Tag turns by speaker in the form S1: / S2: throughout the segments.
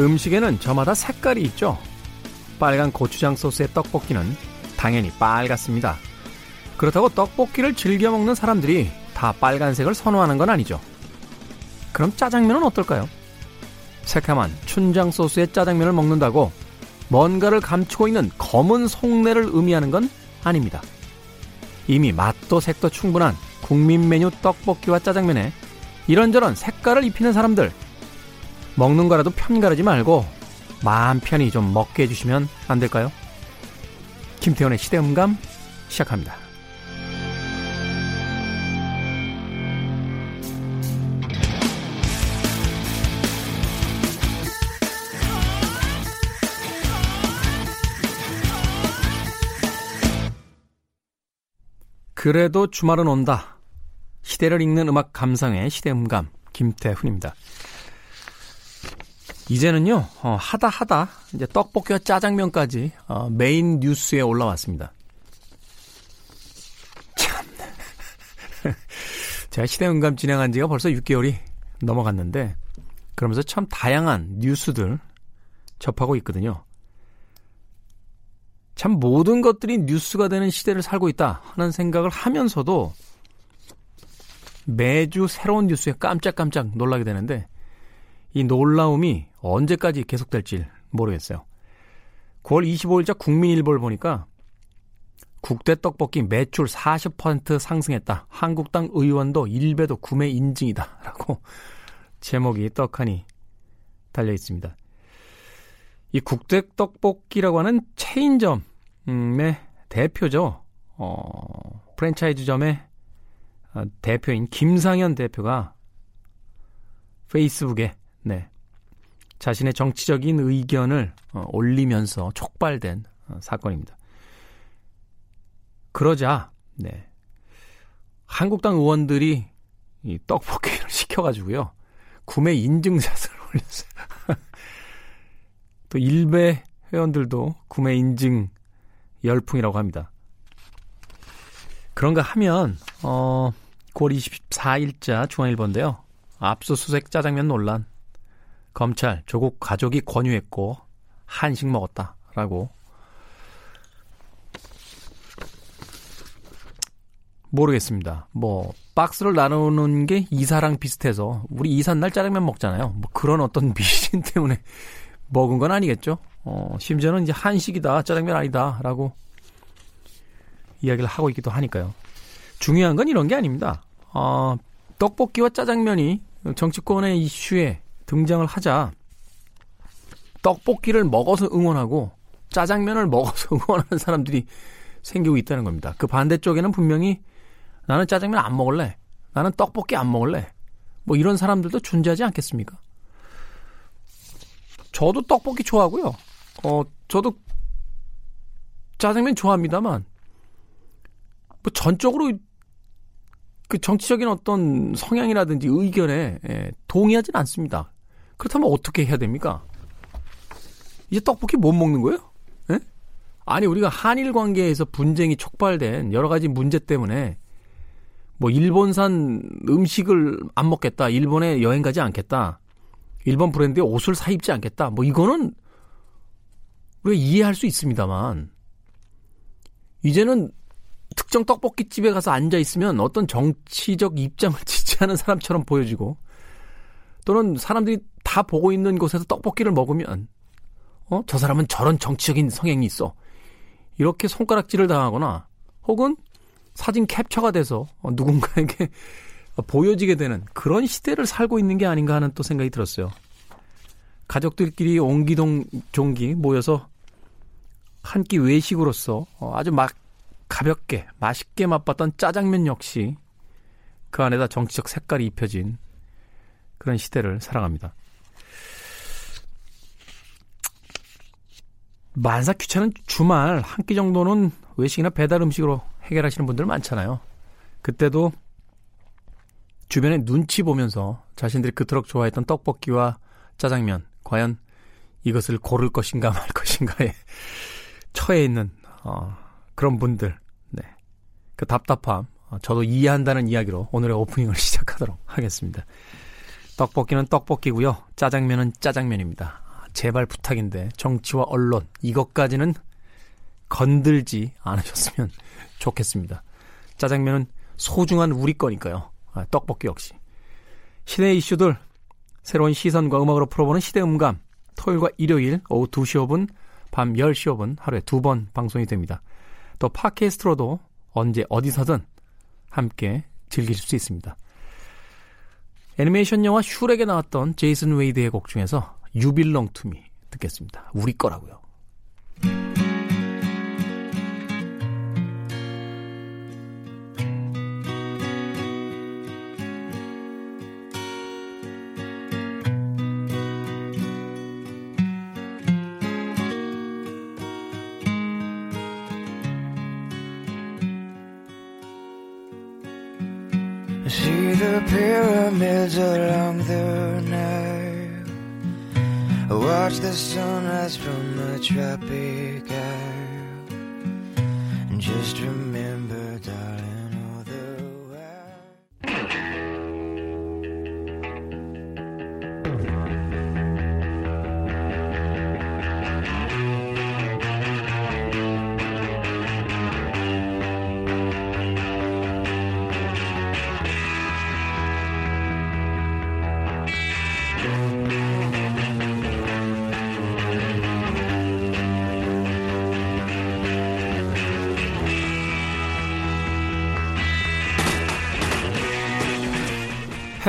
S1: 음식에는 저마다 색깔이 있죠. 빨간 고추장 소스의 떡볶이는 당연히 빨갛습니다. 그렇다고 떡볶이를 즐겨 먹는 사람들이 다 빨간색을 선호하는 건 아니죠. 그럼 짜장면은 어떨까요? 새카만 춘장 소스의 짜장면을 먹는다고 뭔가를 감추고 있는 검은 속내를 의미하는 건 아닙니다. 이미 맛도 색도 충분한 국민 메뉴 떡볶이와 짜장면에 이런저런 색깔을 입히는 사람들 먹는 거라도 편 가르지 말고 마음 편히 좀 먹게 해주시면 안 될까요? 김태원의 시대음감 시작합니다. 그래도 주말은 온다. 시대를 읽는 음악 감상의 시대음감 김태훈입니다. 이제는요 어, 하다 하다 이제 떡볶이와 짜장면까지 어, 메인 뉴스에 올라왔습니다. 참 제가 시대음감 진행한 지가 벌써 6개월이 넘어갔는데 그러면서 참 다양한 뉴스들 접하고 있거든요. 참 모든 것들이 뉴스가 되는 시대를 살고 있다 하는 생각을 하면서도 매주 새로운 뉴스에 깜짝깜짝 놀라게 되는데 이 놀라움이 언제까지 계속될지 모르겠어요. 9월 25일자 국민일보를 보니까 국대 떡볶이 매출 40% 상승했다. 한국당 의원도 일배도 구매 인증이다. 라고 제목이 떡하니 달려 있습니다. 이 국대 떡볶이라고 하는 체인점 의 대표죠. 어, 프랜차이즈점의 어, 대표인 김상현 대표가 페이스북에 네, 자신의 정치적인 의견을 어, 올리면서 촉발된 어, 사건입니다. 그러자 네, 한국당 의원들이 이 떡볶이를 시켜가지고요 구매 인증샷을 올렸어요. 또 일베 회원들도 구매 인증 열풍이라고 합니다. 그런가 하면 어 9월 24일자 중앙일보인데요. 압수수색 짜장면 논란. 검찰 조국 가족이 권유했고 한식 먹었다라고 모르겠습니다. 뭐 박스를 나누는 게 이사랑 비슷해서 우리 이삿날 짜장면 먹잖아요. 뭐 그런 어떤 미신 때문에 먹은 건 아니겠죠. 어, 심지어는 이제 한식이다, 짜장면 아니다, 라고 이야기를 하고 있기도 하니까요. 중요한 건 이런 게 아닙니다. 어, 떡볶이와 짜장면이 정치권의 이슈에 등장을 하자 떡볶이를 먹어서 응원하고 짜장면을 먹어서 응원하는 사람들이 생기고 있다는 겁니다. 그 반대쪽에는 분명히 나는 짜장면 안 먹을래. 나는 떡볶이 안 먹을래. 뭐 이런 사람들도 존재하지 않겠습니까? 저도 떡볶이 좋아하고요. 어, 저도 짜장면 좋아합니다만, 뭐 전적으로 그 정치적인 어떤 성향이라든지 의견에 예, 동의하진 않습니다. 그렇다면 어떻게 해야 됩니까? 이제 떡볶이 못 먹는 거예요? 예? 아니 우리가 한일 관계에서 분쟁이 촉발된 여러 가지 문제 때문에 뭐 일본산 음식을 안 먹겠다, 일본에 여행 가지 않겠다, 일본 브랜드의 옷을 사 입지 않겠다. 뭐 이거는 우리가 이해할 수 있습니다만 이제는 특정 떡볶이 집에 가서 앉아 있으면 어떤 정치적 입장을 지지하는 사람처럼 보여지고 또는 사람들이 다 보고 있는 곳에서 떡볶이를 먹으면 어? 저 사람은 저런 정치적인 성향이 있어. 이렇게 손가락질을 당하거나 혹은 사진 캡처가 돼서 어, 누군가에게 보여지게 되는 그런 시대를 살고 있는 게 아닌가 하는 또 생각이 들었어요. 가족들끼리 옹기동 종기 모여서 한 끼 외식으로서 어, 아주 막 가볍게 맛있게 맛봤던 짜장면 역시 그 안에다 정치적 색깔이 입혀진 그런 시대를 살아갑니다. 만사 귀찮은 주말 한 끼 정도는 외식이나 배달 음식으로 해결하시는 분들 많잖아요. 그때도 주변에 눈치 보면서 자신들이 그토록 좋아했던 떡볶이와 짜장면 과연 이것을 고를 것인가 말 것인가에 처해 있는 어, 그런 분들, 네, 그 답답함 어, 저도 이해한다는 이야기로 오늘의 오프닝을 시작하도록 하겠습니다. 떡볶이는 떡볶이고요, 짜장면은 짜장면입니다. 제발 부탁인데 정치와 언론 이것까지는 건들지 않으셨으면 좋겠습니다. 짜장면은 소중한 우리 거니까요. 아, 떡볶이 역시. 시대 이슈들 새로운 시선과 음악으로 풀어보는 시대 음감 토요일과 일요일 오후 2시 5분 밤 10시 5분 하루에 두 번 방송이 됩니다. 또 팟캐스트로도 언제 어디서든 함께 즐기실 수 있습니다. 애니메이션 영화 슈렉에 나왔던 제이슨 웨이드의 곡 중에서 You Belong to Me 듣겠습니다. 우리 거라고요.
S2: See the pyramids along the Nile. Watch the sunrise from the tropic isle. And just remember,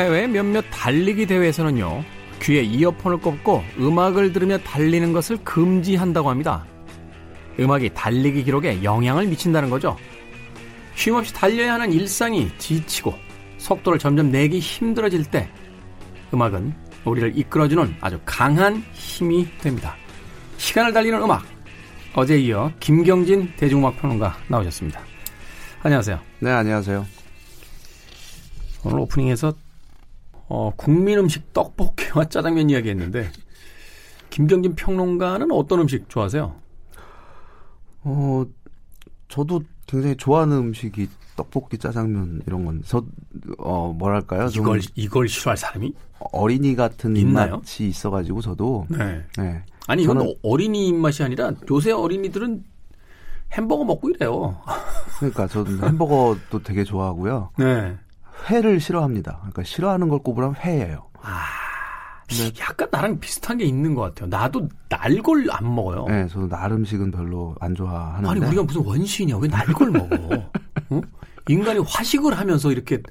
S1: 해외 몇몇 달리기 대회에서는요, 귀에 이어폰을 꼽고 음악을 들으며 달리는 것을 금지한다고 합니다. 음악이 달리기 기록에 영향을 미친다는 거죠. 쉼없이 달려야 하는 일상이 지치고 속도를 점점 내기 힘들어질 때 음악은 우리를 이끌어주는 아주 강한 힘이 됩니다. 시간을 달리는 음악. 어제 이어 김경진 대중음악 평론가 나오셨습니다. 안녕하세요.
S3: 네, 안녕하세요.
S1: 오늘 오프닝에서 어, 국민 음식 떡볶이와 짜장면 이야기했는데 김경진 평론가는 어떤 음식 좋아하세요?
S3: 어, 저도 굉장히 좋아하는 음식이 떡볶이, 짜장면 이런 건데, 저, 어, 뭐랄까요? 좀
S1: 이걸 이걸 싫어할 사람이
S3: 어린이 같은
S1: 있나요?
S3: 입맛이 있어가지고 저도
S1: 네.
S3: 네.
S1: 아니 이건
S3: 저는-
S1: 어린이 입맛이 아니라 요새 어린이들은 햄버거 먹고 이래요.
S3: 그러니까 저는 햄버거도 되게 좋아하고요.
S1: 네.
S3: 회를 싫어합니다. 그러니까 싫어하는 걸 꼽으라면 회예요.
S1: 약간 나랑 비슷한 게 있는 것 같아요. 나도 날 걸 안 먹어요.
S3: 네, 저도 날 음식은 별로 안 좋아하는데.
S1: 아니 우리가 무슨 원시인이야? 왜 날 걸 먹어? 어? 인간이 화식을 하면서 이렇게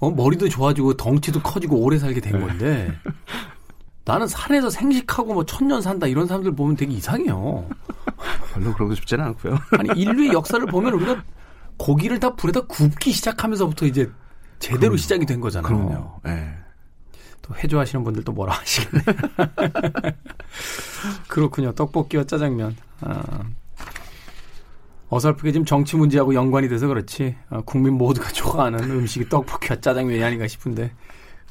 S1: 어, 머리도 좋아지고 덩치도 커지고 오래 살게 된 건데 나는 산에서 생식하고 뭐 천년 산다 이런 사람들 보면 되게 이상해요.
S3: 별로 그러고 싶지는 않고요.
S1: 아니 인류의 역사를 보면 우리가 고기를 다 불에다 굽기 시작하면서부터 이제 제대로 시작이 된 거잖아요.
S3: 그럼요. 네.
S1: 또 회조하시는 분들도 뭐라 하시겠네. 그렇군요. 떡볶이와 짜장면. 아, 어설프게 지금 정치 문제하고 연관이 돼서 그렇지 아, 국민 모두가 좋아하는 음식이 떡볶이와 짜장면이 아닌가 싶은데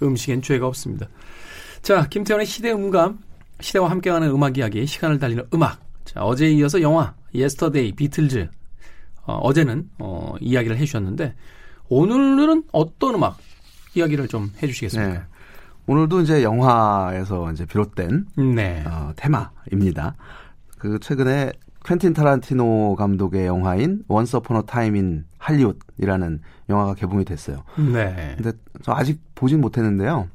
S1: 음식엔 죄가 없습니다. 자, 김태원의 시대 음감, 시대와 함께하는 음악 이야기, 시간을 달리는 음악. 자, 어제에 이어서 영화 Yesterday, 비틀즈. 어, 제는 어, 이야기를 해주셨는데 오늘은 어떤 음악 이야기를 좀 해주시겠습니까?
S3: 네. 오늘도 이제 영화에서 이제 비롯된
S1: 네.
S3: 어, 테마입니다. 그 최근에 퀸틴 타란티노 감독의 영화인 Once Upon a Time in Hollywood이라는 영화가 개봉이 됐어요.
S1: 네.
S3: 근데 저 아직 보진 못했는데요.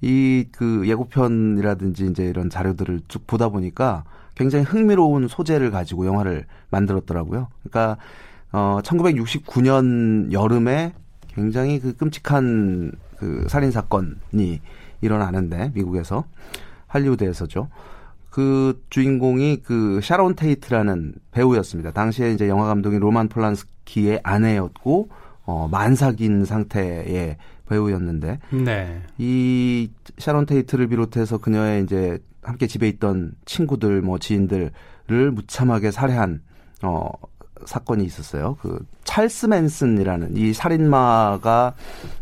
S3: 이 그 예고편이라든지 이제 이런 자료들을 쭉 보다 보니까 굉장히 흥미로운 소재를 가지고 영화를 만들었더라고요. 그러니까 어 1969년 여름에 굉장히 그 끔찍한 그 살인 사건이 일어나는데 미국에서 할리우드에서죠. 그 주인공이 그 샤론 테이트라는 배우였습니다. 당시에 이제 영화 감독인 로만 폴란스키의 아내였고 어 만삭인 상태의 배우였는데
S1: 네.
S3: 이 샤론 테이트를 비롯해서 그녀의 이제 함께 집에 있던 친구들 뭐 지인들을 무참하게 살해한 어 사건이 있었어요. 그 찰스 맨슨이라는 이 살인마가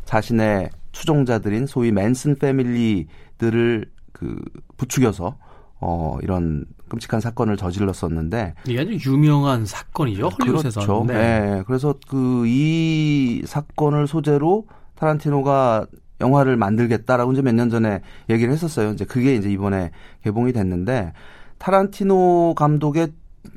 S3: 자신의 추종자들인 소위 맨슨 패밀리들을 그 부추겨서 어 이런 끔찍한 사건을 저질렀었는데
S1: 이게 아주 유명한 사건이죠. 헐리우드에서.
S3: 그렇죠. 네. 그래서 그 이 사건을 소재로 타란티노가 영화를 만들겠다라고 이제 몇 년 전에 얘기를 했었어요. 이제 그게 이제 이번에 개봉이 됐는데 타란티노 감독의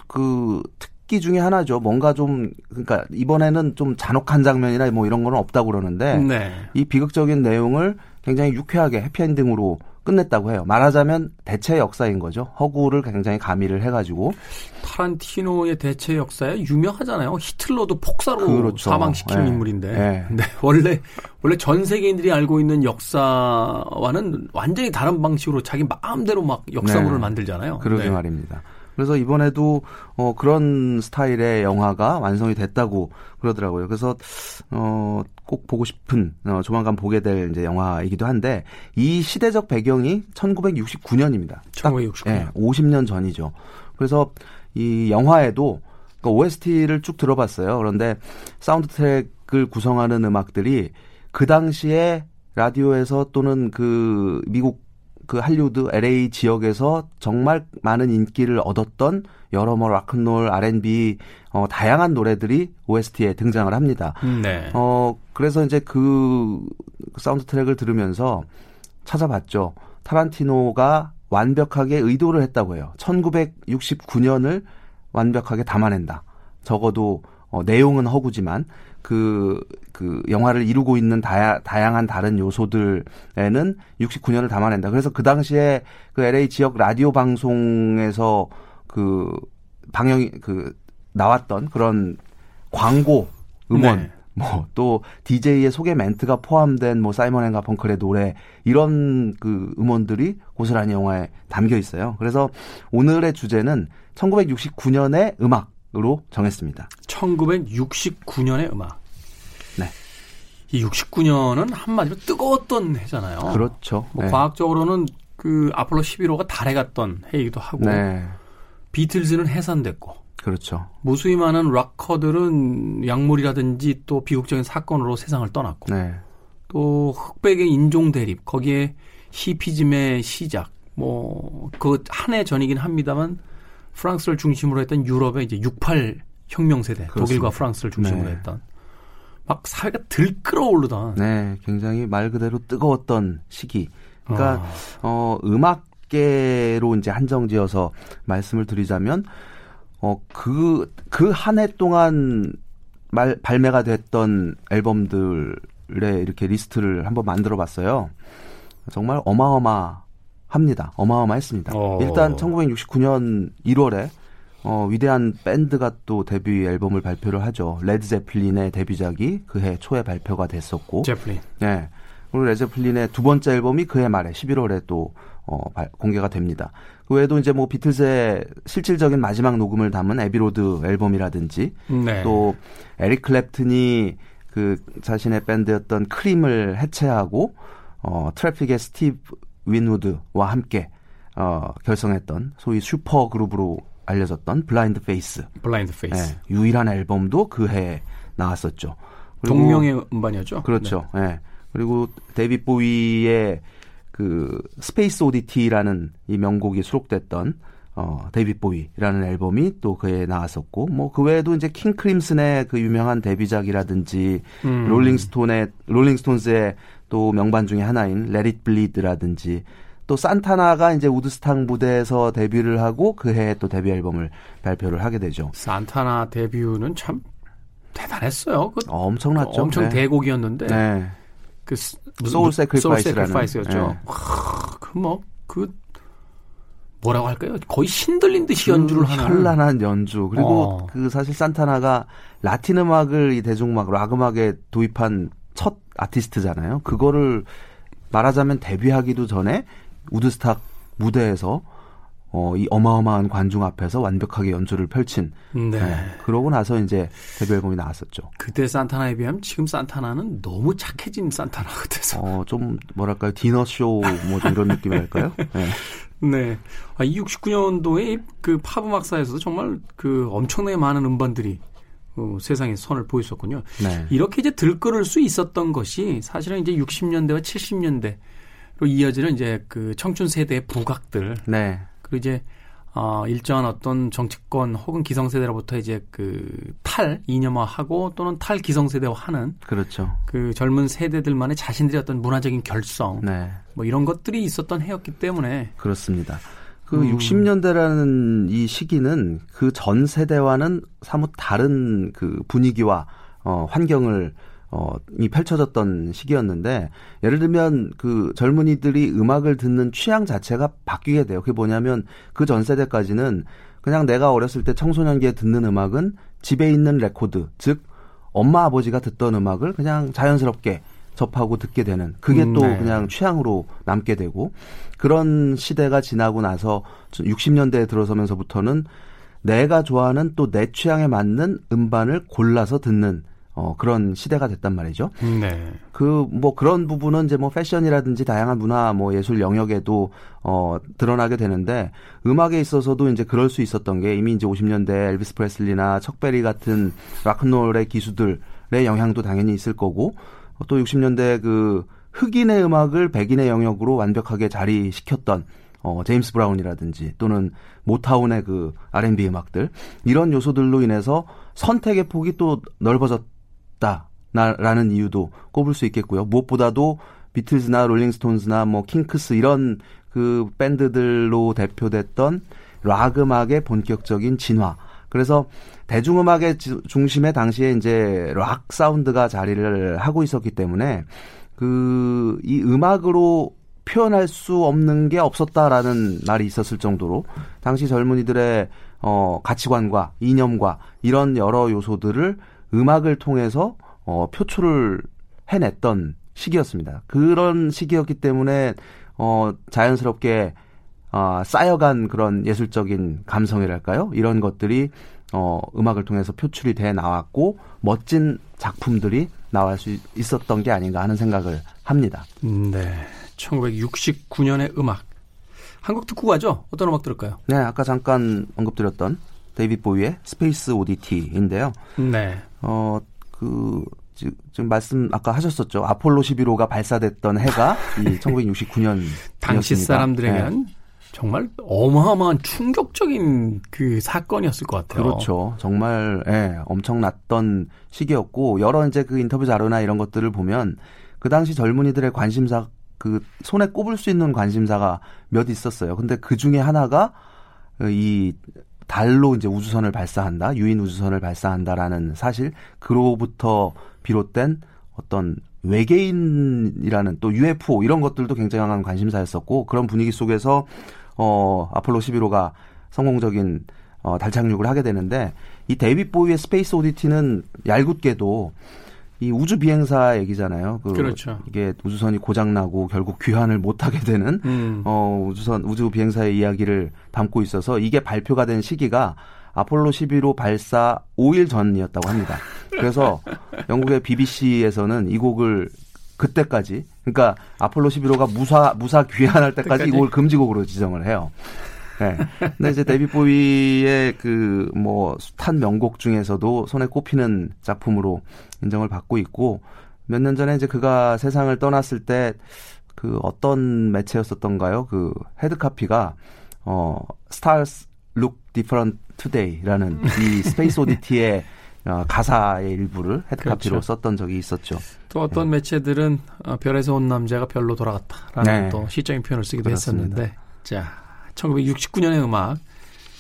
S3: 그 특 기 중에 하나죠. 뭔가 좀 그러니까 이번에는 좀 잔혹한 장면이나 뭐 이런 거는 없다고 그러는데
S1: 네.
S3: 이 비극적인 내용을 굉장히 유쾌하게 해피엔딩으로 끝냈다고 해요. 말하자면 대체 역사인 거죠. 허구를 굉장히 가미를 해가지고
S1: 타란티노의 대체 역사에 유명하잖아요. 히틀러도 폭사로
S3: 그렇죠.
S1: 사망시킨
S3: 네.
S1: 인물인데.
S3: 네.
S1: 네, 원래 원래 전 세계인들이 알고 있는 역사와는 완전히 다른 방식으로 자기 마음대로 막 역사물을
S3: 네.
S1: 만들잖아요.
S3: 그러게
S1: 네.
S3: 말입니다. 그래서 이번에도 어 그런 스타일의 영화가 완성이 됐다고 그러더라고요. 그래서 어 꼭 보고 싶은 어 조만간 보게 될 이제 영화이기도 한데 이 시대적 배경이 1969년입니다.
S1: 1969년.
S3: 예, 50년 전이죠. 그래서 이 영화에도 그 OST를 쭉 들어봤어요. 그런데 사운드 트랙을 구성하는 음악들이 그 당시에 라디오에서 또는 그 미국 그 할리우드 LA 지역에서 정말 많은 인기를 얻었던 여러 뭐 락큰롤, R&B 어 다양한 노래들이 OST에 등장을 합니다.
S1: 네.
S3: 어, 그래서 이제 그 사운드 트랙을 들으면서 찾아봤죠. 타란티노가 완벽하게 의도를 했다고 해요. 1969년을 완벽하게 담아낸다. 적어도 어, 내용은 허구지만 그, 그 영화를 이루고 있는 다야, 다양한 다른 요소들에는 69년을 담아낸다. 그래서 그 당시에 그 LA 지역 라디오 방송에서 그 방영이 그 나왔던 그런 광고 음원
S1: 네.
S3: 뭐또 DJ의 소개 멘트가 포함된 뭐 사이먼 앤 가펑클의 노래 이런 그 음원들이 고스란히 영화에 담겨 있어요. 그래서 오늘의 주제는 1969년의 음악으로 정했습니다.
S1: 1969년의 음악.
S3: 네.
S1: 이 69년은 한마디로 뜨거웠던 해잖아요.
S3: 그렇죠.
S1: 뭐
S3: 네.
S1: 과학적으로는 그 아폴로 11호가 달에 갔던 해이기도 하고
S3: 네.
S1: 비틀즈는 해산됐고
S3: 그렇죠.
S1: 무수히 많은 락커들은 약물이라든지 또 비극적인 사건으로 세상을 떠났고
S3: 네.
S1: 또 흑백의 인종 대립 거기에 히피즘의 시작 뭐 그 한 해 전이긴 합니다만 프랑스를 중심으로 했던 유럽의 이제 68 혁명 세대
S3: 그렇습니다.
S1: 독일과 프랑스를 중심으로
S3: 네.
S1: 했던 막 사회가 들끓어오르던
S3: 네, 굉장히 말 그대로 뜨거웠던 시기. 그러니까
S1: 아.
S3: 어 음악계로 이제 한정지어서 말씀을 드리자면 어그 그 한 해 동안 말 발매가 됐던 앨범들의 이렇게 리스트를 한번 만들어 봤어요. 정말 어마어마합니다. 어마어마했습니다.
S1: 어.
S3: 일단 1969년 1월에 어, 위대한 밴드가 또 데뷔 앨범을 발표를 하죠. 레드 제플린의 데뷔작이 그해 초에 발표가 됐었고,
S1: 제플린
S3: 네. 그리고 레드 제플린의 두 번째 앨범이 그해 말에 11월에 또 어, 발- 공개가 됩니다. 그 외에도 이제 뭐 비틀즈의 실질적인 마지막 녹음을 담은 Abbey Road 앨범이라든지
S1: 네.
S3: 또 에릭 클랩튼이 그 자신의 밴드였던 크림을 해체하고 어 트래픽의 스티브 윈우드와 함께 어 결성했던 소위 슈퍼 그룹으로 알려졌던 블라인드 페이스
S1: 블라인드 페이스
S3: 예, 유일한 앨범도 그 해에 나왔었죠. 그리고
S1: 동명의 음반이었죠.
S3: 그렇죠. 예. 그리고 데이빗 보위의 그 Space Oddity라는 이 명곡이 수록됐던 어 데이빗 보위라는 앨범이 또 그에 나왔었고 뭐 그 외에도 이제 킹 크림슨의 그 유명한 데뷔작이라든지
S1: 네. 음.
S3: 롤링스톤의 롤링스톤스의 또 명반 중에 하나인 Let It Bleed라든지 또 산타나가 이제 우드스탁 무대에서 데뷔를 하고 그 해에 또 데뷔 앨범을 발표를 하게 되죠.
S1: 산타나 데뷔는 참 대단했어요. 그
S3: 어, 엄청났죠.
S1: 엄청
S3: 네.
S1: 대곡이었는데
S3: 네.
S1: 그 스- Soul Sacrifice였죠.
S3: 네.
S1: 그뭐그 뭐라고 할까요? 거의 신들린 듯이 연주를
S3: 그
S1: 하는
S3: 현란한 연주 그리고
S1: 어.
S3: 그 사실 산타나가 라틴 음악을 이 대중음악 락 음악에 도입한 첫 아티스트잖아요. 그거를 말하자면 데뷔하기도 전에 우드스탁 무대에서 어, 이 어마어마한 관중 앞에서 완벽하게 연주를 펼친
S1: 네.
S3: 네. 그러고 나서 이제 데뷔 앨범이 나왔었죠.
S1: 그때 산타나에 비하면 지금 산타나는 너무 착해진 산타나 같아서.
S3: 어, 좀 뭐랄까요 디너쇼 뭐 좀 이런 느낌이랄까요? 네.
S1: 네. 아, 이 69년도에 그 팝 음악사에서도 정말 그 엄청나게 많은 음반들이 어, 세상에 선을 보였었군요.
S3: 네.
S1: 이렇게 이제 들끓을 수 있었던 것이 사실은 이제 60년대와 70년대 로 이어지는 이제 그 청춘 세대의 부각들
S3: 네.
S1: 그리고 이제 어, 일정한 어떤 정치권 혹은 기성세대로부터 이제 그 탈 이념화하고 또는 탈 기성세대화하는
S3: 그렇죠.
S1: 그 젊은 세대들만의 자신들의 어떤 문화적인 결성
S3: 네.
S1: 뭐 이런 것들이 있었던 해였기 때문에
S3: 그렇습니다. 그
S1: 음.
S3: 60년대라는 이 시기는 그 전 세대와는 사뭇 다른 그 분위기와 어, 환경을 어, 이 펼쳐졌던 시기였는데 예를 들면 그 젊은이들이 음악을 듣는 취향 자체가 바뀌게 돼요. 그게 뭐냐면 그 전 세대까지는 그냥 내가 어렸을 때 청소년기에 듣는 음악은 집에 있는 레코드, 즉 엄마 아버지가 듣던 음악을 그냥 자연스럽게 접하고 듣게 되는 그게
S1: 음,
S3: 또
S1: 네.
S3: 그냥 취향으로 남게 되고 그런 시대가 지나고 나서 60년대에 들어서면서부터는 내가 좋아하는 또 내 취향에 맞는 음반을 골라서 듣는 어 그런 시대가 됐단 말이죠.
S1: 네.
S3: 그 뭐 그런 부분은 이제 뭐 패션이라든지 다양한 문화 뭐 예술 영역에도 어 드러나게 되는데 음악에 있어서도 이제 그럴 수 있었던 게 이미 이제 50년대 엘비스 프레슬리나 척베리 같은 락큰롤의 기수들의 영향도 당연히 있을 거고 또 60년대 그 흑인의 음악을 백인의 영역으로 완벽하게 자리시켰던 어, 제임스 브라운이라든지 또는 모타운의 그 R&B 음악들 이런 요소들로 인해서 선택의 폭이 또 넓어졌 다라는 이유도 꼽을 수 있겠고요. 무엇보다도 비틀즈나 롤링스톤스나 뭐 킹크스 이런 그 밴드들로 대표됐던 락 음악의 본격적인 진화. 그래서 대중음악의 지- 중심에 당시에 이제 락 사운드가 자리를 하고 있었기 때문에 그 이 음악으로 표현할 수 없는 게 없었다라는 말이 있었을 정도로 당시 젊은이들의 어 가치관과 이념과 이런 여러 요소들을 음악을 통해서 어 표출을 해냈던 시기였습니다. 그런 시기였기 때문에 어 자연스럽게 어, 쌓여간 그런 예술적인 감성이랄까요? 이런 것들이 어, 음악을 통해서 표출이 돼 나왔고 멋진 작품들이 나올 수 있었던 게 아닌가 하는 생각을 합니다.
S1: 음, 네. 1969년의 음악. 한곡 듣고 가죠? 어떤 음악 들을까요?
S3: 네, 아까 잠깐 언급드렸던 데이빗 보위의 Space Oddity인데요.
S1: 네.
S3: 어, 그 지- 지금 말씀 아까 하셨었죠. 아폴로 11호가 발사됐던 해가 이 1969년
S1: 당시 사람들에게는 정말 어마어마한 충격적인 그 사건이었을 것 같아요.
S3: 그렇죠. 정말 예, 엄청났던 시기였고 여러 이제 그 인터뷰 자료나 이런 것들을 보면 그 당시 젊은이들의 관심사 그 손에 꼽을 수 있는 관심사가 몇 있었어요. 근데 그 중에 하나가 이 달로 이제 우주선을 발사한다, 유인 우주선을 발사한다라는 사실 그로부터 비롯된 어떤 외계인이라는 또 UFO 이런 것들도 굉장한 관심사였었고 그런 분위기 속에서 어 아폴로 11호가 성공적인 어, 달 착륙을 하게 되는데 이 데이빗 보위의 Space Oddity는 얄궂게도 이 우주 비행사 얘기잖아요. 그
S1: 그렇죠.
S3: 이게 우주선이 고장 나고 결국 귀환을 못 하게 되는
S1: 음.
S3: 어 우주선 우주 비행사의 이야기를 담고 있어서 이게 발표가 된 시기가 아폴로 11호 발사 5일 전이었다고 합니다. 그래서 영국의 BBC에서는 이 곡을 그때까지 그러니까 아폴로 11호가 무사 무사 귀환할 때까지 이
S1: 때까지?
S3: 곡을 금지곡으로 지정을 해요. 네. 근데 이제 데뷔 보이의 그 뭐 숱한 명곡 중에서도 손에 꼽히는 작품으로 인정을 받고 있고 몇 년 전에 이제 그가 세상을 떠났을 때 그 어떤 매체였었던가요? 그 헤드카피가 어 Stars Look Different Today라는 이 Space Oddity의 어, 가사의 일부를 헤드카피로
S1: 그렇죠.
S3: 썼던 적이 있었죠.
S1: 또 어떤 매체들은 어, 별에서 온 남자가 별로 돌아갔다라는
S3: 네.
S1: 또 시적인 표현을 쓰기도
S3: 그렇습니다.
S1: 했었는데 자 1969년의 음악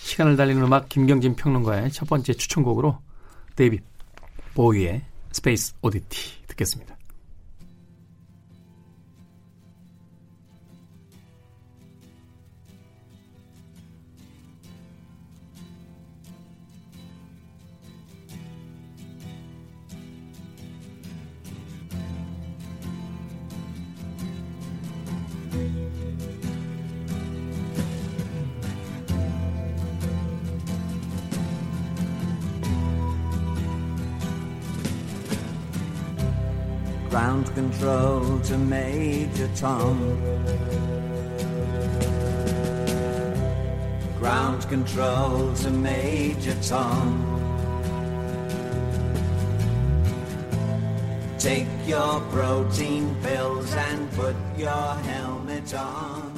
S1: 시간을 달리는 음악 김경진 평론가의 첫 번째 추천곡으로 데이빗 보이의 스페이스 오디티 듣겠습니다.
S4: Ground control to Major Tom. Ground control to Major Tom. Take your protein pills and put your helmet on.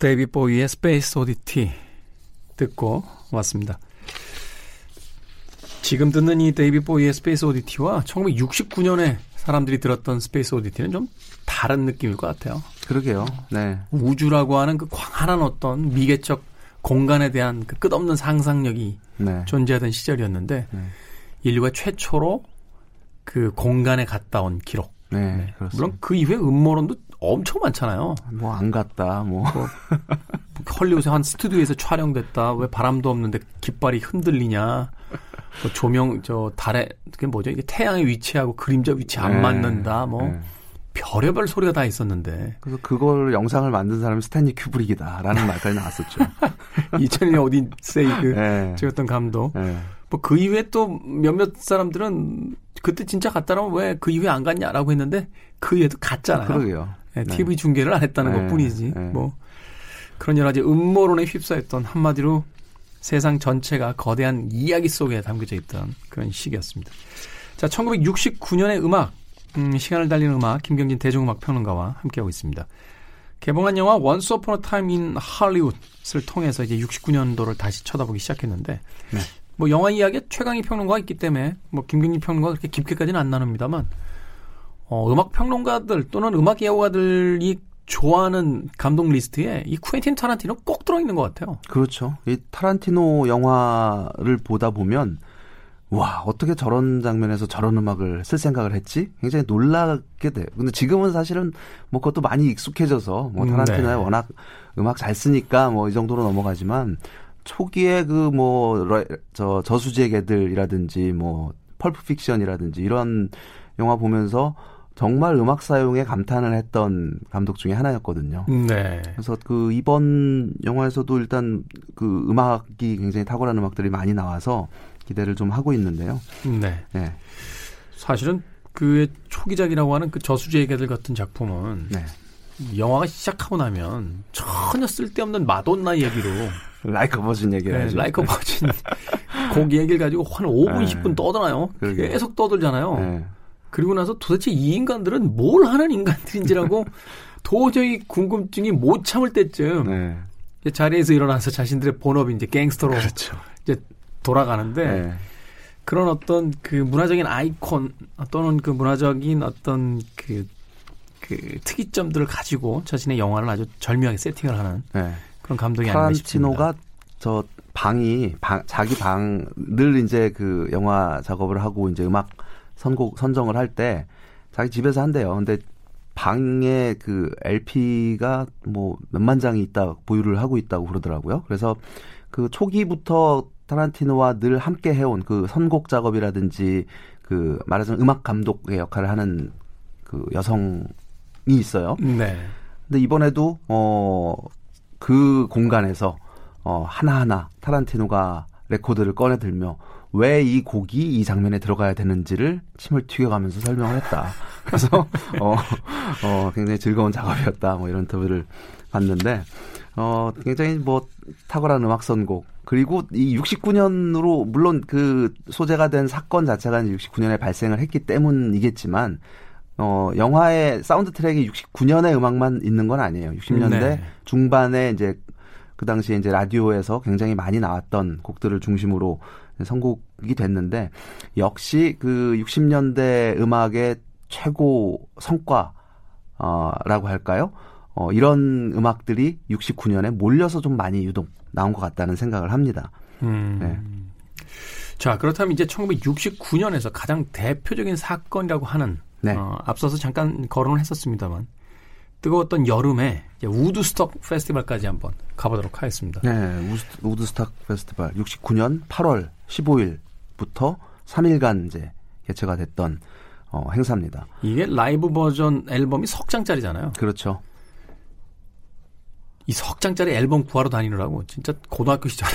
S1: 데이비 보이의 스페이스 오디티 듣고 왔습니다. 지금 듣는 이 데이빗 보위의 Space Oddity와 1969년에 사람들이 들었던 Space Oddity는 좀 다른 느낌일 것 같아요.
S3: 그러게요. 네.
S1: 우주라고 하는 그 광활한 어떤 미개척 공간에 대한 그 끝없는 상상력이
S3: 네.
S1: 존재하던 시절이었는데
S3: 네.
S1: 인류가 최초로 그 공간에 갔다 온 기록.
S3: 네. 그렇습니다.
S1: 물론 그 이후에 음모론도 엄청 많잖아요.
S3: 뭐 안 갔다. 뭐
S1: 헐리우드의 한 스튜디오에서 촬영됐다. 왜 바람도 없는데 깃발이 흔들리냐. 뭐 조명 저 달에 그게 뭐죠? 이게 태양의 위치하고 그림자 위치 안
S3: 네.
S1: 맞는다. 뭐
S3: 네.
S1: 별의별 소리가 다 있었는데
S3: 그래서 그걸 영상을 만든 사람이 스탠리 큐브릭이다라는 말까지 나왔었죠.
S1: 2000년 오디세이 그
S3: 네.
S1: 찍었던 감독.
S3: 네.
S1: 뭐그 이후에 또 몇몇 사람들은 그때 진짜 갔다라면 왜 그 이후에 안 갔냐라고 했는데 그 이후에도 갔잖아요.
S3: 그러게요.
S1: 네,
S3: 네.
S1: TV 중계를 안 했다는
S3: 네,
S1: 것뿐이지.
S3: 네.
S1: 뭐 그런 여러 가지 음모론에 휩싸였던 한마디로 세상 전체가 거대한 이야기 속에 담겨져 있던 그런 시기였습니다. 자, 1969년의 음악, 음, 시간을 달리는 음악, 김경진 대중음악 평론가와 함께하고 있습니다. 개봉한 영화 Once Upon a Time in Hollywood을 통해서 이제 69년도를 다시 쳐다보기 시작했는데,
S3: 네.
S1: 뭐 영화 이야기에 최강희 평론가가 있기 때문에 뭐 김경진 평론가가 그렇게 깊게까지는 안 나눕니다만, 어, 음악 평론가들 또는 음악 애호가들이 좋아하는 감독 리스트에 이 쿠엔틴 타란티노 꼭 들어있는 것 같아요.
S3: 그렇죠. 이 타란티노 영화를 보다 보면 와 어떻게 저런 장면에서 저런 음악을 쓸 생각을 했지? 굉장히 놀라게 돼요. 근데 지금은 사실은 뭐 그것도 많이 익숙해져서 뭐
S1: 음,
S3: 타란티노에
S1: 네.
S3: 워낙 음악 잘 쓰니까 뭐 이 정도로 넘어가지만 초기에 그 뭐 저 저수지의 개들이라든지 뭐 펄프 픽션이라든지 이런 영화 보면서 정말 음악 사용에 감탄을 했던 감독 중에 하나였거든요.
S1: 네.
S3: 그래서 그 이번 영화에서도 일단 그 음악이 굉장히 탁월한 음악들이 많이 나와서 기대를 좀 하고 있는데요.
S1: 네.
S3: 네.
S1: 사실은 그의 초기작이라고 하는 그 저수지의 개들 같은 작품은
S3: 네.
S1: 영화가 시작하고 나면 전혀 쓸데없는 마돈나 얘기로
S3: 라이커 버진 얘기를
S1: 네,
S3: 하죠.
S1: 라이커 버진 곡 얘기를 가지고 한 5분,
S3: 네.
S1: 10분 떠드나요?
S3: 그러게요.
S1: 계속 떠들잖아요.
S3: 네.
S1: 그리고 나서 도대체 이 인간들은 뭘 하는 인간들인지라고 도저히 궁금증이 못 참을 때쯤
S3: 네.
S1: 자리에서 일어나서 자신들의 본업이 이제 갱스터로
S3: 그렇죠.
S1: 이제 돌아가는데
S3: 네.
S1: 그런 어떤 그 문화적인 아이콘 또는 그 문화적인 어떤 그, 그 특이점들을 가지고 자신의 영화를 아주 절묘하게 세팅을 하는
S3: 네.
S1: 그런 감독이 아닌가 싶습니다.
S3: 타란티노가 저 방이 방, 자기 방늘 이제 그 영화 작업을 하고 이제 음악 선곡 선정을 할 때 자기 집에서 한대요. 근데 방에 그 LP가 뭐 몇만 장이 있다 보유를 하고 있다고 그러더라고요. 그래서 그 초기부터 타란티노와 늘 함께 해온 그 선곡 작업이라든지 그 말하자면 음악 감독의 역할을 하는 그 여성이 있어요.
S1: 네.
S3: 근데 이번에도 어 그 공간에서 어 하나하나 타란티노가 레코드를 꺼내 들며 왜 이 곡이 이 장면에 들어가야 되는지를 침을 튀겨가면서 설명을 했다. 그래서 어, 어 굉장히 즐거운 작업이었다. 뭐 이런 인터뷰를 봤는데 어 굉장히 뭐 탁월한 음악 선곡 그리고 이 69년으로 물론 그 소재가 된 사건 자체가 69년에 발생을 했기 때문이겠지만 어, 영화의 사운드 트랙이 69년의 음악만 있는 건 아니에요. 60년대
S1: 네.
S3: 중반에 이제 그 당시에 이제 라디오에서 굉장히 많이 나왔던 곡들을 중심으로 선곡이 됐는데 역시 그 60년대 음악의 최고 성과 어라고 할까요? 어, 이런 음악들이 69년에 몰려서 좀 많이 유독 나온 것 같다는 생각을 합니다.
S1: 음.
S3: 네.
S1: 자, 그렇다면 이제 1969년에서 가장 대표적인 사건이라고 하는
S3: 네.
S1: 어, 앞서서 잠깐 거론을 했었습니다만 뜨거웠던 여름에 이제 우드스톡 페스티벌까지 한번 가보도록 하겠습니다.
S3: 네, 우드, 우드스탁 페스티벌 69년 8월 15일부터 3일간 이제 개최가 됐던 어, 행사입니다.
S1: 이게 라이브 버전 앨범이 석 장짜리잖아요.
S3: 그렇죠.
S1: 이 석 장짜리 앨범 구하러 다니느라고 진짜 고등학교 시절에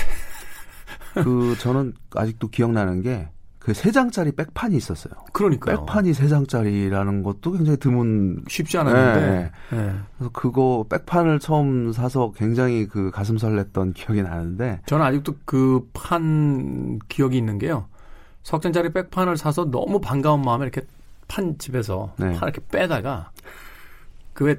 S3: 그 저는 아직도 기억나는 게 그 세 장짜리 백판이 있었어요.
S1: 그러니까요.
S3: 백판이 세 장짜리라는 것도 굉장히 드문.
S1: 쉽지 않았는데
S3: 네.
S1: 네.
S3: 그래서 그거 백판을 처음 사서 굉장히 그 가슴 설렜던 기억이 나는데.
S1: 저는 아직도 그 판 기억이 있는 게요. 석 장짜리 백판을 사서 너무 반가운 마음에 이렇게 판 집에서
S3: 네.
S1: 판 이렇게 빼다가 그왜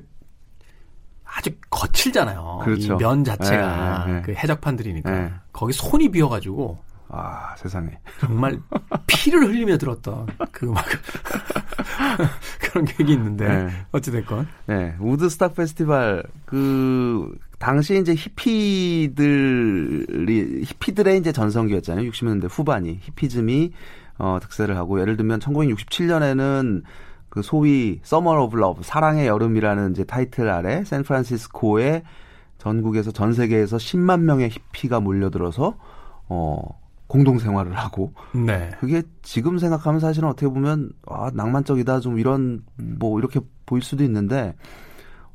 S1: 아주 거칠잖아요.
S3: 그렇죠.
S1: 이면 자체가
S3: 네, 네, 네.
S1: 그 해적판들이니까
S3: 네.
S1: 거기 손이 비어가지고
S3: 아, 세상에.
S1: 정말 피를 흘리며 들었던 그막 그런 계획이 있는데
S3: 네.
S1: 어찌됐건
S3: 네, 우드스탁 페스티벌 그 당시 이제 히피들이 히피들의 이제 전성기였잖아요. 60년대 후반이 히피즘이 어 득세를 하고 예를 들면 1967년에는 그 소위 Summer of Love 사랑의 여름이라는 이제 타이틀 아래 샌프란시스코에 전국에서 전 세계에서 10만 명의 히피가 몰려들어서 어 공동 생활을 하고
S1: 네.
S3: 그게 지금 생각하면 사실은 어떻게 보면 아 낭만적이다 좀 이런 뭐 이렇게 보일 수도 있는데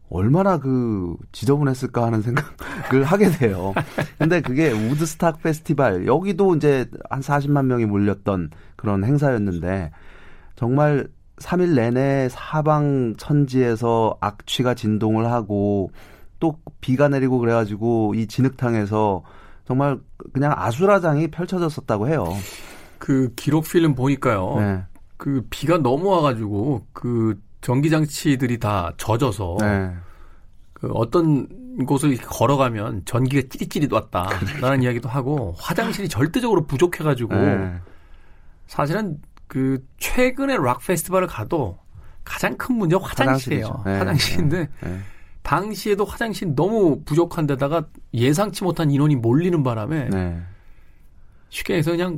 S3: 얼마나 그 지저분했을까 하는 생각을 하게 돼요. 근데 그게 우드스탁 페스티벌 여기도 이제 한 40만 명이 몰렸던 그런 행사였는데 정말 3일 내내 사방 천지에서 악취가 진동을 하고 또 비가 내리고 그래가지고 이 진흙탕에서 정말 그냥 아수라장이 펼쳐졌었다고 해요.
S1: 그 기록 필름 보니까요.
S3: 네.
S1: 그 비가 너무 와가지고 그 전기 장치들이 다 젖어서
S3: 네.
S1: 그 어떤 곳을 걸어가면 전기가 찌릿찌릿 왔다 라는 이야기도 하고 화장실이 절대적으로 부족해가지고
S3: 네.
S1: 사실은 그 최근에 락 페스티벌을 가도 가장 큰 문제가 화장실이에요.
S3: 네,
S1: 화장실인데
S3: 네.
S1: 당시에도 화장실 너무 부족한 데다가 예상치 못한 인원이 몰리는 바람에
S3: 네.
S1: 쉽게 해서 그냥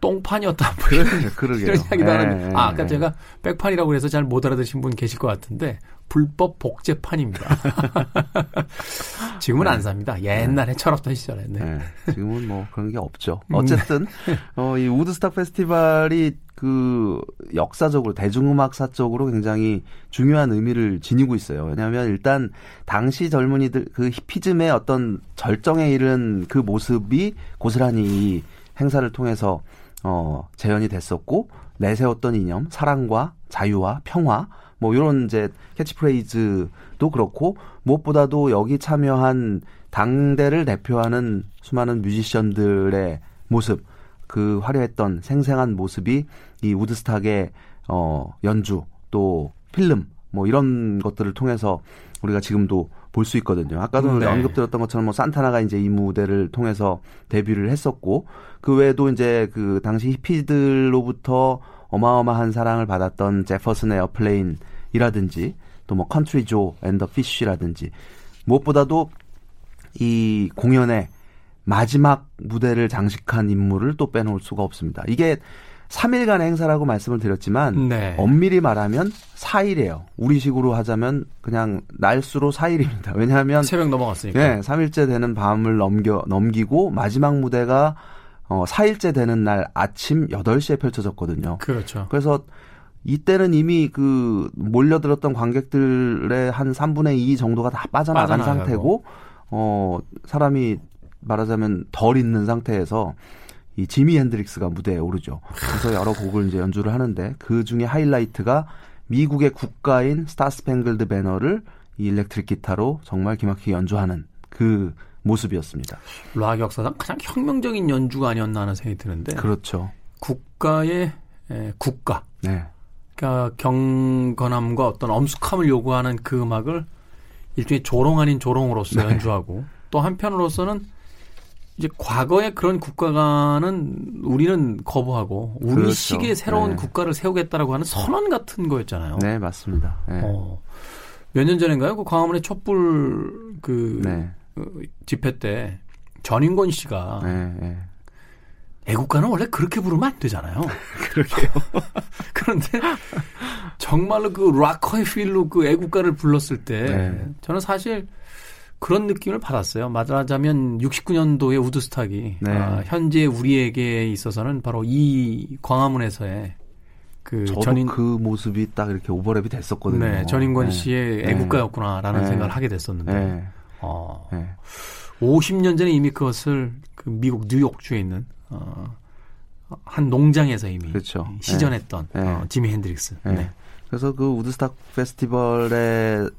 S1: 똥판이었다. 뭐 이런,
S3: 그러게요. 그러게요.
S1: 이런 이야기도
S3: 네,
S1: 하는데
S3: 네,
S1: 아, 아까
S3: 네.
S1: 제가 백판이라고 해서 잘 못 알아들으신 분 계실 것 같은데 불법 복제판입니다. 지금은 안 삽니다. 옛날에 철없던 시절에. 네.
S3: 네. 지금은 뭐 그런 게 없죠.
S1: 음.
S3: 어쨌든 어, 이 우드스탁 페스티벌이 그 역사적으로 대중음악사적으로 굉장히 중요한 의미를 지니고 있어요. 왜냐하면 일단 당시 젊은이들 그 히피즘의 어떤 절정에 이른 그 모습이 고스란히 이 행사를 통해서 어, 재현이 됐었고 내세웠던 이념, 사랑과 자유와 평화, 뭐 이런 이제 캐치프레이즈도 그렇고 무엇보다도 여기 참여한 당대를 대표하는 수많은 뮤지션들의 모습, 그 화려했던 생생한 모습이 이 우드스탁의 어 연주 또 필름 뭐 이런 것들을 통해서 우리가 지금도 볼 수 있거든요. 아까도
S1: 네.
S3: 언급드렸던 것처럼 뭐 산타나가 이제 이 무대를 통해서 데뷔를 했었고 그 외에도 이제 그 당시 히피들로부터 어마어마한 사랑을 받았던 제퍼슨 에어플레인이라든지 또 뭐 컨트리 조 앤 더 피쉬라든지 무엇보다도 이 공연의 마지막 무대를 장식한 인물을 또 빼놓을 수가 없습니다. 이게 3일간의 행사라고 말씀을 드렸지만
S1: 네.
S3: 엄밀히 말하면 4일이에요. 우리식으로 하자면 그냥 날수로 4일입니다. 왜냐하면
S1: 새벽 넘어갔으니까.
S3: 네, 3일째 되는 밤을 넘겨 넘기고 마지막 무대가 어 4일째 되는 날 아침 8시에 펼쳐졌거든요.
S1: 그렇죠.
S3: 그래서 이때는 이미 그 몰려들었던 관객들의 한 3분의 2 정도가 다 빠져나간
S1: 빠져나가고.
S3: 상태고 어 사람이 말하자면 덜 있는 상태에서 이 지미 핸드릭스가 무대에 오르죠. 그래서 여러 곡을 이제 연주를 하는데 그 중에 하이라이트가 미국의 국가인 Star-Spangled Banner를 이 일렉트릭 기타로 정말 기막히게 연주하는 그 모습이었습니다.
S1: 락 역사상 가장 혁명적인 연주가 아니었나 하는 생각이 드는데
S3: 그렇죠.
S1: 국가의 에, 국가
S3: 네.
S1: 그러니까 경건함과 어떤 엄숙함을 요구하는 그 음악을 일종의 조롱 아닌 조롱으로서
S3: 네.
S1: 연주하고 또 한편으로서는 이제 과거의 그런 국가관은 우리는 거부하고 우리
S3: 그렇죠.
S1: 식의 새로운
S3: 네.
S1: 국가를 세우겠다라고 하는 선언 같은 거였잖아요.
S3: 네, 맞습니다. 네.
S1: 어, 몇 년 전인가요? 그 광화문의 촛불 그
S3: 네.
S1: 어, 집회 때 전인권 씨가
S3: 네, 네.
S1: 애국가는 원래 그렇게 부르면 안 되잖아요.
S3: 그러게요.
S1: 그런데 정말로 그 락커의 필로 그 애국가를 불렀을 때
S3: 네.
S1: 저는 사실 그런 느낌을 받았어요. 말하자면 69년도의 우드스탁이
S3: 네.
S1: 아, 현재 우리에게 있어서는 바로 이 광화문에서의 그 전인
S3: 그 모습이 딱 이렇게 오버랩이 됐었거든요.
S1: 네, 전인권
S3: 네.
S1: 씨의
S3: 네.
S1: 애국가였구나라는
S3: 네.
S1: 생각을 하게 됐었는데
S3: 네.
S1: 어,
S3: 네.
S1: 50년 전에 이미 그것을 그 미국 뉴욕주에 있는 어, 한 농장에서 이미
S3: 그렇죠.
S1: 시전했던
S3: 네.
S1: 어, 지미 핸드릭스.
S3: 네.
S1: 네.
S3: 그래서 그 우드스탁 페스티벌에서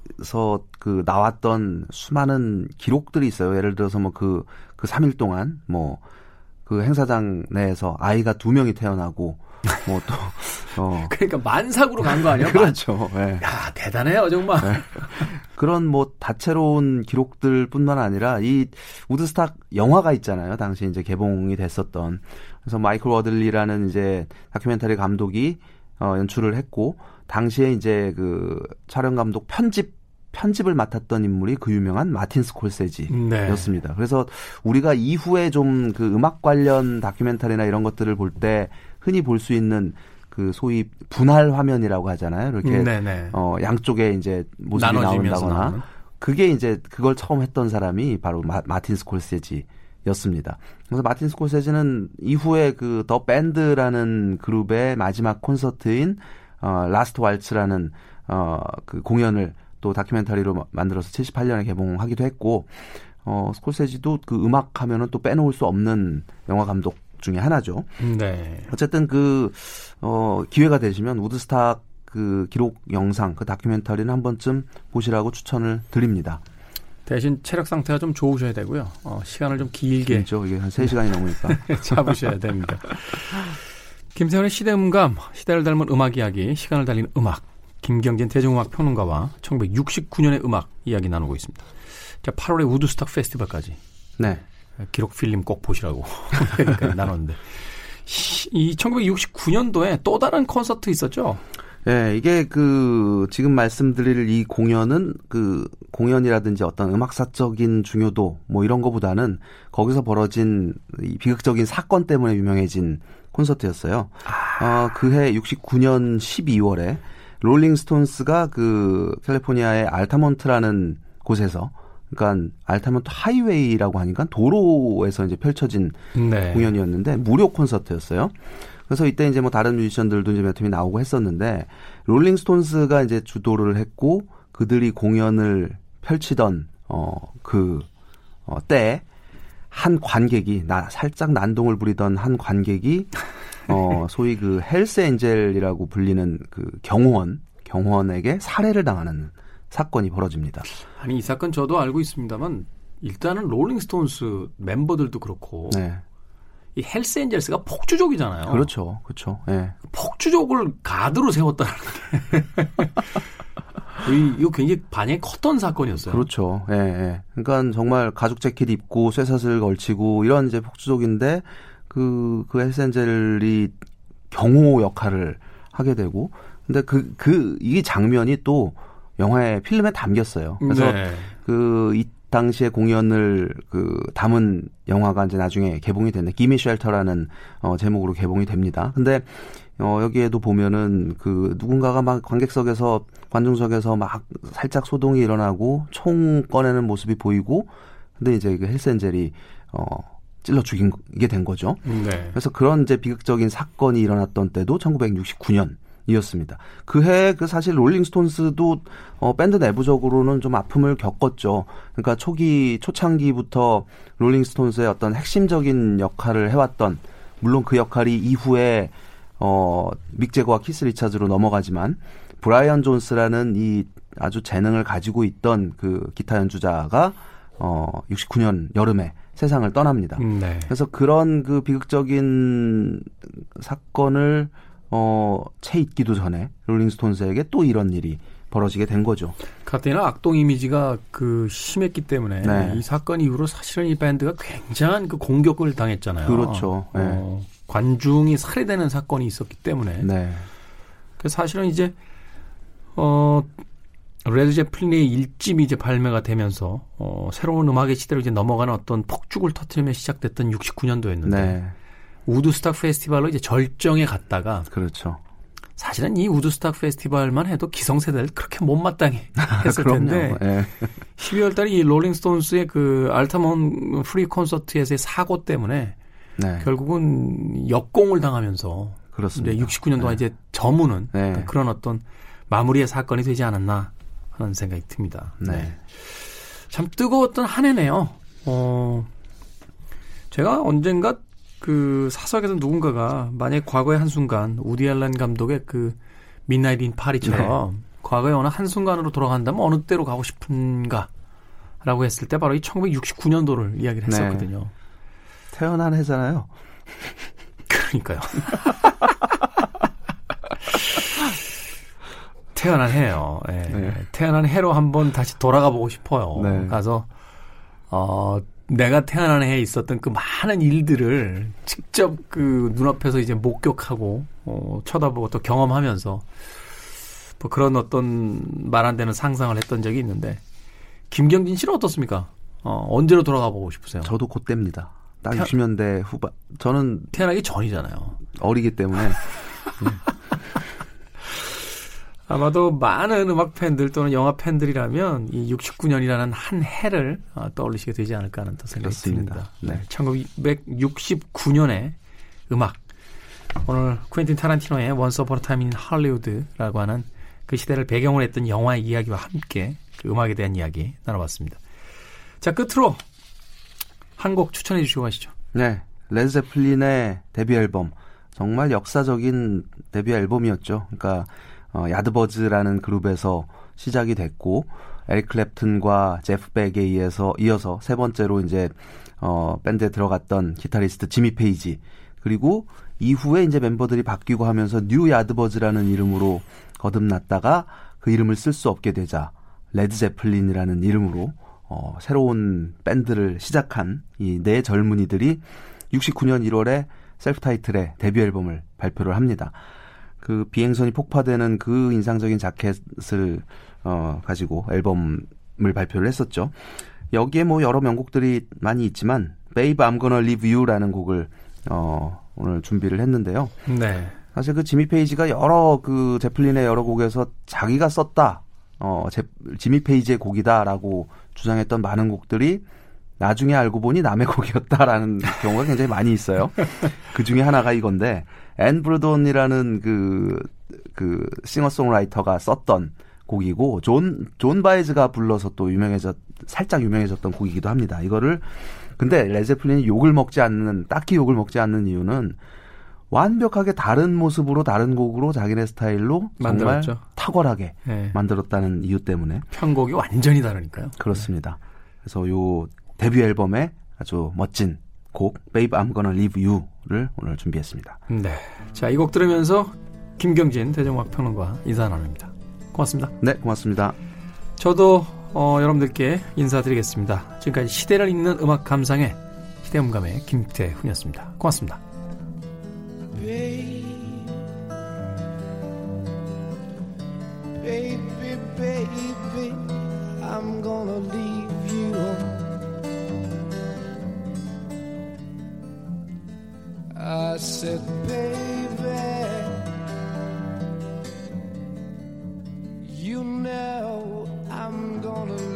S3: 그 나왔던 수많은 기록들이 있어요. 예를 들어서 뭐 그, 그 3일 동안 뭐 그 행사장 내에서 아이가 두 명이 태어나고 뭐 또, 어.
S1: 그러니까 만삭으로 간 거 아니야?
S3: 그렇죠. 예.
S1: 야 대단해요 정말.
S3: 그런 뭐 다채로운 기록들뿐만 아니라 이 우드스탁 영화가 있잖아요. 당시 이제 개봉이 됐었던. 그래서 마이클 워들리라는 이제 다큐멘터리 감독이 어 연출을 했고 당시에 이제 그 촬영 감독 편집 편집을 맡았던 인물이 그 유명한 마틴 스콜세지였습니다.
S1: 네.
S3: 그래서 우리가 이후에 좀 그 음악 관련 다큐멘터리나 이런 것들을 볼 때 흔히 볼 수 있는 그 소위 분할 화면이라고 하잖아요. 이렇게
S1: 네네.
S3: 어 양쪽에 이제 모습이 나온다거나
S1: 나오는.
S3: 그게 이제 그걸 처음 했던 사람이 바로 마, 마틴 스콜세지 였습니다. 그래서 마틴 스콜세지는 이후에 그 더 밴드라는 그룹의 마지막 콘서트인 어 Last Waltz라는 어 그 공연을 또 다큐멘터리로 마- 만들어서 78년에 개봉하기도 했고 어 스콜세지도 그 음악 하면은 또 빼놓을 수 없는 영화 감독 중에 하나죠.
S1: 네.
S3: 어쨌든 그, 어, 기회가 되시면 우드스탁 그 기록 영상, 그 다큐멘터리는 한 번쯤 보시라고 추천을 드립니다.
S1: 대신 체력 상태가 좀 좋으셔야 되고요. 어, 시간을 좀 길게
S3: 길죠? 이게 한 3시간이 넘으니까.
S1: 잡으셔야 됩니다. 김세원의 시대 음감, 시대를 닮은 음악 이야기, 시간을 달리는 음악, 김경진 대중음악 평론가와 1969년의 음악 이야기 나누고 있습니다. 자, 8월에 우드스탁 페스티벌까지
S3: 네.
S1: 기록 필름 꼭 보시라고 얘기까지 나눴는데 시- 이 1969년도에 또 다른 콘서트 있었죠?
S3: 예, 이게 그, 지금 말씀드릴 이 공연은 그 공연이라든지 어떤 음악사적인 중요도 뭐 이런 거보다는 거기서 벌어진 이 비극적인 사건 때문에 유명해진 콘서트였어요. 어, 그해 69년 12월에 롤링스톤스가 그 캘리포니아의 알타몬트라는 곳에서 그러니까 알타몬트 하이웨이라고 하니까 도로에서 이제 펼쳐진
S1: 네.
S3: 공연이었는데 무료 콘서트였어요. 그래서 이때 이제 뭐 다른 뮤지션들도 이제 몇 팀이 나오고 했었는데 롤링스톤스가 이제 주도를 했고 그들이 공연을 펼치던 어 그 어, 때 한 관객이 나 살짝 난동을 부리던 한 관객이 어 소위 그 헬스 엔젤이라고 불리는 그 경호원 경호원에게 살해를 당하는 사건이 벌어집니다.
S1: 아니 이 사건 저도 알고 있습니다만 일단은 롤링스톤스 멤버들도 그렇고
S3: 네.
S1: 이 헬스 엔젤스가 폭주족이잖아요.
S3: 그렇죠. 그렇죠. 예.
S1: 폭주족을 가드로 세웠다는 게 이- 이거 굉장히 반향이 컸던 사건이었어요.
S3: 그렇죠. 예, 예. 그러니까 정말 가죽 재킷 입고 쇠사슬 걸치고 이런 이제 폭주족인데 그, 그 헬스 엔젤이 경호 역할을 하게 되고 근데 그, 그, 이 장면이 또 영화의 필름에 담겼어요. 그래서
S1: 네.
S3: 그, 이 당시에 공연을 그 담은 영화가 이제 나중에 개봉이 됐는데 기미 쉘터라는 어 제목으로 개봉이 됩니다. 근데 어 여기에도 보면은 그 누군가가 막 관객석에서 관중석에서 막 살짝 소동이 일어나고 총 꺼내는 모습이 보이고 근데 이제 그 헬센젤이 어 찔러 죽이게 된 거죠.
S1: 네.
S3: 그래서 그런 이제 비극적인 사건이 일어났던 때도 1969년 이었습니다. 그해 그 사실 롤링스톤스도 어 밴드 내부적으로는 좀 아픔을 겪었죠. 그러니까 초기 초창기부터 롤링스톤스의 어떤 핵심적인 역할을 해왔던 물론 그 역할이 이후에 어 믹 제거와 키스 리차즈로 넘어가지만 브라이언 존스라는 이 아주 재능을 가지고 있던 그 기타 연주자가 어 69년 여름에 세상을 떠납니다.
S1: 네.
S3: 그래서 그런 그 비극적인 사건을 어, 채 잊기도 전에 롤링스톤스에게 또 이런 일이 벌어지게 된 거죠.
S1: 가뜩이나 악동 이미지가 그 심했기 때문에
S3: 네.
S1: 이 사건 이후로 사실은 이 밴드가 굉장한 그 공격을 당했잖아요.
S3: 그렇죠. 네.
S1: 어, 관중이 살해되는 사건이 있었기 때문에
S3: 네.
S1: 그 사실은 이제 어 레드 제플린의 일집이 이제 발매가 되면서 어 새로운 음악의 시대로 이제 넘어가는 어떤 폭죽을 터트리며 시작됐던 69년도였는데
S3: 네.
S1: 우드스탁 페스티벌로 이제 절정에 갔다가
S3: 그렇죠.
S1: 사실은 이 우드스탁 페스티벌만 해도 기성세대를 그렇게 못마땅해 했을 텐데
S3: 그럼요. 예.
S1: 12월 달에 이 롤링스톤스의 그 알타몬 프리 콘서트에서의 사고 때문에
S3: 네.
S1: 결국은 역공을 당하면서
S3: 그렇습니다.
S1: 이제 69년 동안 이제 저무는
S3: 네.
S1: 그런 어떤 마무리의 사건이 되지 않았나 하는 생각이 듭니다.
S3: 네.
S1: 참 뜨거웠던 한 해네요. 어, 제가 언젠가 그 사석에서 누군가가 만약 과거의 한순간 우디 앨런 감독의 그 midnight in 파리처럼 과거의 어느 한순간으로 돌아간다면 어느 때로 가고 싶은가 라고 했을 때 바로 이 1969년도를 이야기를
S3: 네.
S1: 했었거든요.
S3: 태어난 해잖아요.
S1: 그러니까요. 태어난 해요. 예.
S3: 네.
S1: 태어난 해로 한번 다시 돌아가 보고 싶어요.
S3: 네.
S1: 가서 어 내가 태어난 해에 있었던 그 많은 일들을 직접 그 눈앞에서 이제 목격하고 어 쳐다보고 또 경험하면서 뭐 그런 어떤 말 안 되는 상상을 했던 적이 있는데 김경진 씨는 어떻습니까? 어 언제로 돌아가 보고 싶으세요?
S3: 저도 그때입니다. 딱
S1: 태-
S3: 60년대 후반. 저는
S1: 태어나기 전이잖아요.
S3: 어리기 때문에
S1: 아마도 많은 음악 팬들 또는 영화 팬들이라면 이 69년이라는 한 해를 어, 떠올리시게 되지 않을까 하는 또 생각이. 듭니다.
S3: 네.
S1: 1969년의 음악. 오늘 쿠엔틴 타란티노의 Once Upon a Time in Hollywood라고 하는 그 시대를 배경으로 했던 영화의 이야기와 함께 그 음악에 대한 이야기 나눠봤습니다. 자, 끝으로 한 곡 추천해 주시고 가시죠.
S3: 네, 레드제플린의 데뷔 앨범 정말 역사적인 데뷔 앨범이었죠. 그러니까 어, 야드버즈라는 그룹에서 시작이 됐고 에릭 클랩튼과 제프 벡에 의해서 이어서 세 번째로 이제 어, 밴드에 들어갔던 기타리스트 지미 페이지 그리고 이후에 이제 멤버들이 바뀌고 하면서 뉴 야드버즈라는 이름으로 거듭났다가 그 이름을 쓸 수 없게 되자 레드 제플린이라는 이름으로 어, 새로운 밴드를 시작한 이 네 젊은이들이 69년 1월에 셀프 타이틀의 데뷔 앨범을 발표를 합니다. 그 비행선이 폭파되는 그 인상적인 자켓을 어, 가지고 앨범을 발표를 했었죠. 여기에 뭐 여러 명곡들이 많이 있지만 Babe I'm Gonna Leave You라는 곡을 어, 오늘 준비를 했는데요.
S1: 네.
S3: 사실 그 지미 페이지가 여러 그 제플린의 여러 곡에서 자기가 썼다, 어, 제, 지미 페이지의 곡이다라고 주장했던 많은 곡들이 나중에 알고 보니 남의 곡이었다라는 경우가 굉장히 많이 있어요. 그 중에 하나가 이건데, 앤 브레든이라는 그, 그 싱어송라이터가 썼던 곡이고, 존, 존 바에즈가 불러서 또 유명해졌, 살짝 유명해졌던 곡이기도 합니다. 이거를, 근데 레제플린이 욕을 먹지 않는, 딱히 욕을 먹지 않는 이유는 완벽하게 다른 모습으로 다른 곡으로 자기네 스타일로 정말
S1: 만들었죠.
S3: 탁월하게
S1: 네.
S3: 만들었다는 이유 때문에
S1: 편곡이 완전히 다르니까요.
S3: 그렇습니다. 그래서 요 데뷔 앨범에 아주 멋진 곡 Babe I'm Gonna Leave You를 오늘 준비했습니다.
S1: 네. 자, 이 곡 들으면서 김경진 대중음악 평론가 인사 나눕니다. 고맙습니다.
S3: 네, 고맙습니다.
S1: 저도 어, 여러분들께 인사드리겠습니다. 지금까지 시대를 읽는 음악 감상의 시대음감의 김태훈이었습니다. 고맙습니다.
S2: Baby, baby, I'm I said, baby, you know I'm gonna